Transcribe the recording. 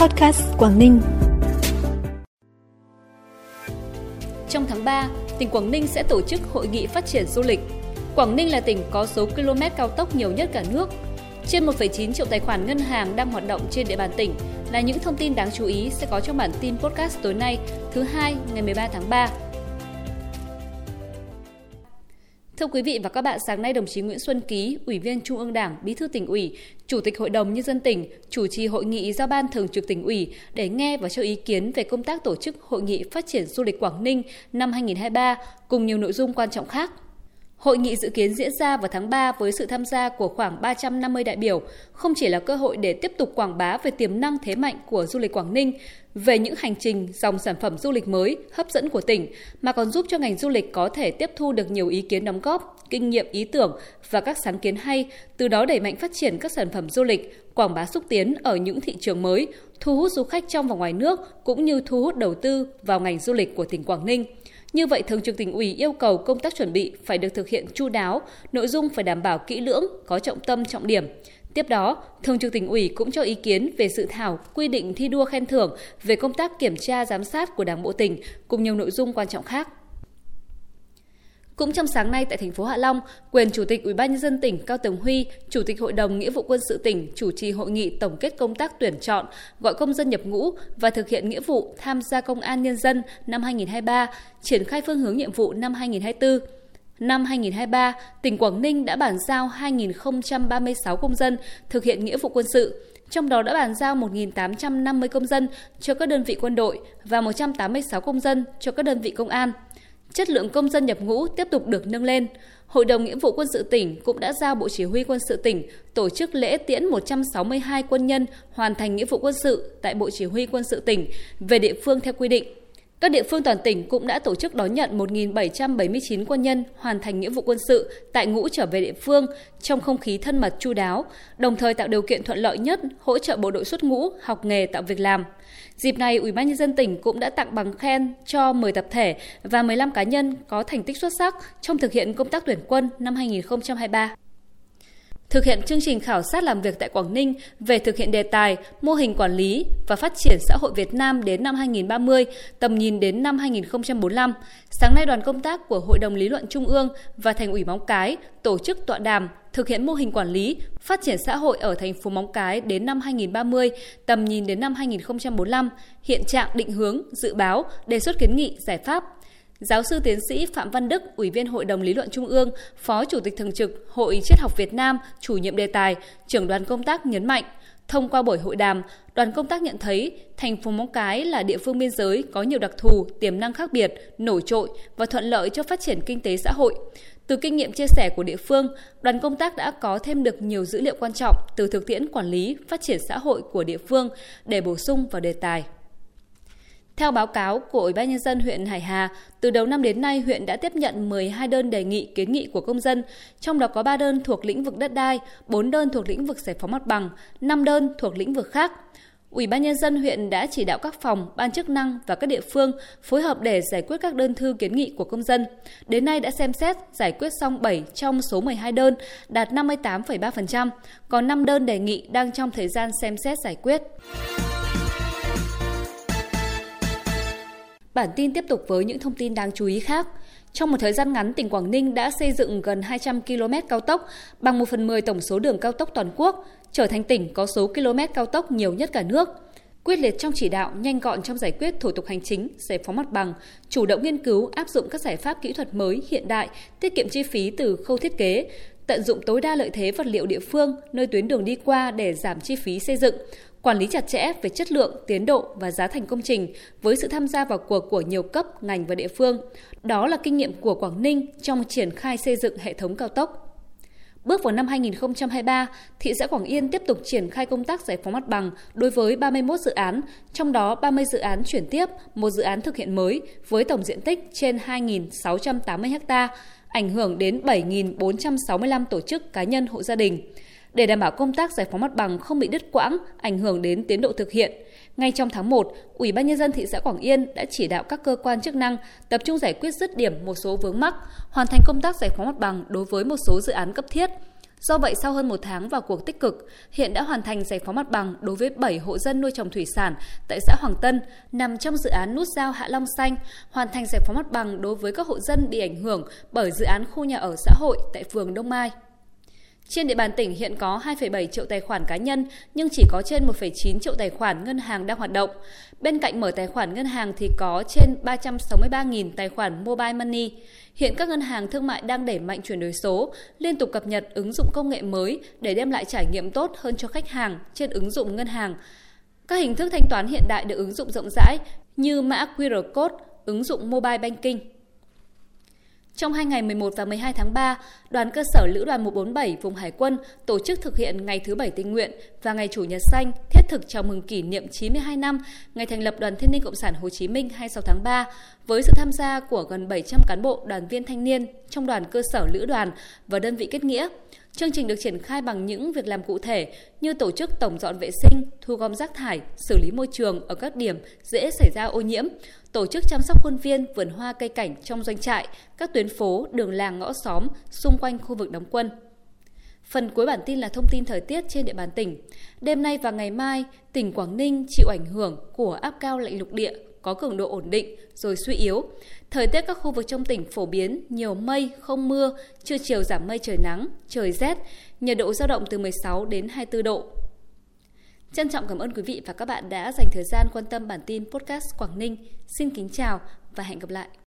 Podcast Quảng Ninh. Trong tháng 3, tỉnh Quảng Ninh sẽ tổ chức hội nghị phát triển du lịch. Quảng Ninh là tỉnh có số km cao tốc nhiều nhất cả nước. Trên 1,9 triệu tài khoản ngân hàng đang hoạt động trên địa bàn tỉnh là những thông tin đáng chú ý sẽ có trong bản tin podcast tối nay, thứ hai ngày 13 tháng 3. Thưa quý vị và các bạn, sáng nay đồng chí Nguyễn Xuân Ký, Ủy viên Trung ương Đảng, Bí thư tỉnh ủy, Chủ tịch Hội đồng Nhân dân tỉnh, chủ trì hội nghị giao ban thường trực tỉnh ủy để nghe và cho ý kiến về công tác tổ chức Hội nghị phát triển du lịch Quảng Ninh năm 2023 cùng nhiều nội dung quan trọng khác. Hội nghị dự kiến diễn ra vào tháng 3 với sự tham gia của khoảng 350 đại biểu, không chỉ là cơ hội để tiếp tục quảng bá về tiềm năng thế mạnh của du lịch Quảng Ninh, về những hành trình dòng sản phẩm du lịch mới, hấp dẫn của tỉnh, mà còn giúp cho ngành du lịch có thể tiếp thu được nhiều ý kiến đóng góp, kinh nghiệm ý tưởng và các sáng kiến hay, từ đó đẩy mạnh phát triển các sản phẩm du lịch, quảng bá xúc tiến ở những thị trường mới, thu hút du khách trong và ngoài nước cũng như thu hút đầu tư vào ngành du lịch của tỉnh Quảng Ninh. Như vậy, Thường trực tỉnh ủy yêu cầu công tác chuẩn bị phải được thực hiện chu đáo, nội dung phải đảm bảo kỹ lưỡng, có trọng tâm trọng điểm. Tiếp đó, Thường trực tỉnh ủy cũng cho ý kiến về dự thảo quy định thi đua khen thưởng về công tác kiểm tra giám sát của Đảng bộ tỉnh cùng nhiều nội dung quan trọng khác. Cũng trong sáng nay tại thành phố Hạ Long, quyền Chủ tịch Ủy ban nhân dân tỉnh Cao Tường Huy, Chủ tịch Hội đồng Nghĩa vụ quân sự tỉnh chủ trì hội nghị tổng kết công tác tuyển chọn, gọi công dân nhập ngũ và thực hiện nghĩa vụ tham gia công an nhân dân năm 2023, triển khai phương hướng nhiệm vụ năm 2024. Năm 2023, tỉnh Quảng Ninh đã bàn giao 2.036 công dân thực hiện nghĩa vụ quân sự, trong đó đã bàn giao 1.850 công dân cho các đơn vị quân đội và 186 công dân cho các đơn vị công an – Chất lượng công dân nhập ngũ tiếp tục được nâng lên. Hội đồng Nghĩa vụ quân sự tỉnh cũng đã giao Bộ Chỉ huy quân sự tỉnh tổ chức lễ tiễn 162 quân nhân hoàn thành nghĩa vụ quân sự tại Bộ Chỉ huy quân sự tỉnh về địa phương theo quy định. Các địa phương toàn tỉnh cũng đã tổ chức đón nhận 1.779 quân nhân hoàn thành nghĩa vụ quân sự tại ngũ trở về địa phương trong không khí thân mật chu đáo, đồng thời tạo điều kiện thuận lợi nhất hỗ trợ bộ đội xuất ngũ, học nghề tạo việc làm. Dịp này, Ủy ban nhân dân tỉnh cũng đã tặng bằng khen cho 10 tập thể và 15 cá nhân có thành tích xuất sắc trong thực hiện công tác tuyển quân năm 2023 thực hiện chương trình khảo sát làm việc tại Quảng Ninh về thực hiện đề tài mô hình quản lý và phát triển xã hội Việt Nam đến năm 2030, tầm nhìn đến năm 2045. Sáng nay đoàn công tác của Hội đồng Lý luận Trung ương và Thành ủy Móng Cái tổ chức tọa đàm thực hiện mô hình quản lý, phát triển xã hội ở thành phố Móng Cái đến năm 2030, tầm nhìn đến năm 2045, hiện trạng định hướng, dự báo, đề xuất kiến nghị, giải pháp Giáo sư tiến sĩ Phạm Văn Đức, Ủy viên Hội đồng Lý luận Trung ương, Phó Chủ tịch Thường trực Hội Triết học Việt Nam, chủ nhiệm đề tài, trưởng đoàn công tác nhấn mạnh, thông qua buổi hội đàm, đoàn công tác nhận thấy thành phố Móng Cái là địa phương biên giới có nhiều đặc thù, tiềm năng khác biệt, nổi trội và thuận lợi cho phát triển kinh tế xã hội. Từ kinh nghiệm chia sẻ của địa phương, đoàn công tác đã có thêm được nhiều dữ liệu quan trọng từ thực tiễn quản lý, phát triển xã hội của địa phương để bổ sung vào đề tài. Theo báo cáo của Ủy ban nhân dân huyện Hải Hà, từ đầu năm đến nay huyện đã tiếp nhận 12 đơn đề nghị kiến nghị của công dân, trong đó có 3 đơn thuộc lĩnh vực đất đai, 4 đơn thuộc lĩnh vực giải phóng mặt bằng, 5 đơn thuộc lĩnh vực khác. Ủy ban nhân dân huyện đã chỉ đạo các phòng, ban chức năng và các địa phương phối hợp để giải quyết các đơn thư kiến nghị của công dân. Đến nay đã xem xét giải quyết xong 7 trong số 12 đơn, đạt 58,3%, còn 5 đơn đề nghị đang trong thời gian xem xét giải quyết. Bản tin tiếp tục với những thông tin đáng chú ý khác. Trong một thời gian ngắn, tỉnh Quảng Ninh đã xây dựng gần 200 km cao tốc, bằng 1 phần 10 tổng số đường cao tốc toàn quốc, trở thành tỉnh có số km cao tốc nhiều nhất cả nước. Quyết liệt trong chỉ đạo, nhanh gọn trong giải quyết thủ tục hành chính, giải phóng mặt bằng, chủ động nghiên cứu áp dụng các giải pháp kỹ thuật mới hiện đại, tiết kiệm chi phí từ khâu thiết kế, tận dụng tối đa lợi thế vật liệu địa phương nơi tuyến đường đi qua để giảm chi phí xây dựng, quản lý chặt chẽ về chất lượng, tiến độ và giá thành công trình với sự tham gia vào cuộc của nhiều cấp, ngành và địa phương. Đó là kinh nghiệm của Quảng Ninh trong triển khai xây dựng hệ thống cao tốc. Bước vào năm 2023, thị xã Quảng Yên tiếp tục triển khai công tác giải phóng mặt bằng đối với 31 dự án, trong đó 30 dự án chuyển tiếp, một dự án thực hiện mới với tổng diện tích trên 2.680 ha, ảnh hưởng đến 7.465 tổ chức cá nhân hộ gia đình để đảm bảo công tác giải phóng mặt bằng không bị đứt quãng, ảnh hưởng đến tiến độ thực hiện. Ngay trong tháng 1, Ủy ban nhân dân thị xã Quảng Yên đã chỉ đạo các cơ quan chức năng tập trung giải quyết dứt điểm một số vướng mắc, hoàn thành công tác giải phóng mặt bằng đối với một số dự án cấp thiết. Do vậy, sau hơn một tháng vào cuộc tích cực, hiện đã hoàn thành giải phóng mặt bằng đối với 7 hộ dân nuôi trồng thủy sản tại xã Hoàng Tân, nằm trong dự án nút giao Hạ Long Xanh, hoàn thành giải phóng mặt bằng đối với các hộ dân bị ảnh hưởng bởi dự án khu nhà ở xã hội tại phường Đông Mai. Trên địa bàn tỉnh hiện có 2,7 triệu tài khoản cá nhân nhưng chỉ có trên 1,9 triệu tài khoản ngân hàng đang hoạt động. Bên cạnh mở tài khoản ngân hàng thì có trên 363.000 tài khoản mobile money. Hiện các ngân hàng thương mại đang đẩy mạnh chuyển đổi số, liên tục cập nhật ứng dụng công nghệ mới để đem lại trải nghiệm tốt hơn cho khách hàng trên ứng dụng ngân hàng. Các hình thức thanh toán hiện đại được ứng dụng rộng rãi như mã QR code, ứng dụng mobile banking. Trong hai ngày 11 và 12 tháng 3, đoàn cơ sở Lữ đoàn 147 vùng Hải quân tổ chức thực hiện ngày thứ bảy tình nguyện và ngày Chủ nhật xanh thiết thực chào mừng kỷ niệm 92 năm ngày thành lập Đoàn Thanh niên Cộng sản Hồ Chí Minh 26 tháng 3 với sự tham gia của gần 700 cán bộ đoàn viên thanh niên trong đoàn cơ sở Lữ đoàn và đơn vị kết nghĩa. Chương trình được triển khai bằng những việc làm cụ thể như tổ chức tổng dọn vệ sinh, thu gom rác thải, xử lý môi trường ở các điểm dễ xảy ra ô nhiễm, tổ chức chăm sóc khuôn viên, vườn hoa cây cảnh trong doanh trại, các tuyến phố, đường làng ngõ xóm xung quanh khu vực đóng quân. Phần cuối bản tin là thông tin thời tiết trên địa bàn tỉnh. Đêm nay và ngày mai, tỉnh Quảng Ninh chịu ảnh hưởng của áp cao lạnh lục địa có cường độ ổn định rồi suy yếu. Thời tiết các khu vực trong tỉnh phổ biến nhiều mây, không mưa, trưa chiều giảm mây trời nắng, trời rét, nhiệt độ dao động từ 16 đến 24 độ. Trân trọng cảm ơn quý vị và các bạn đã dành thời gian quan tâm bản tin podcast Quảng Ninh. Xin kính chào và hẹn gặp lại.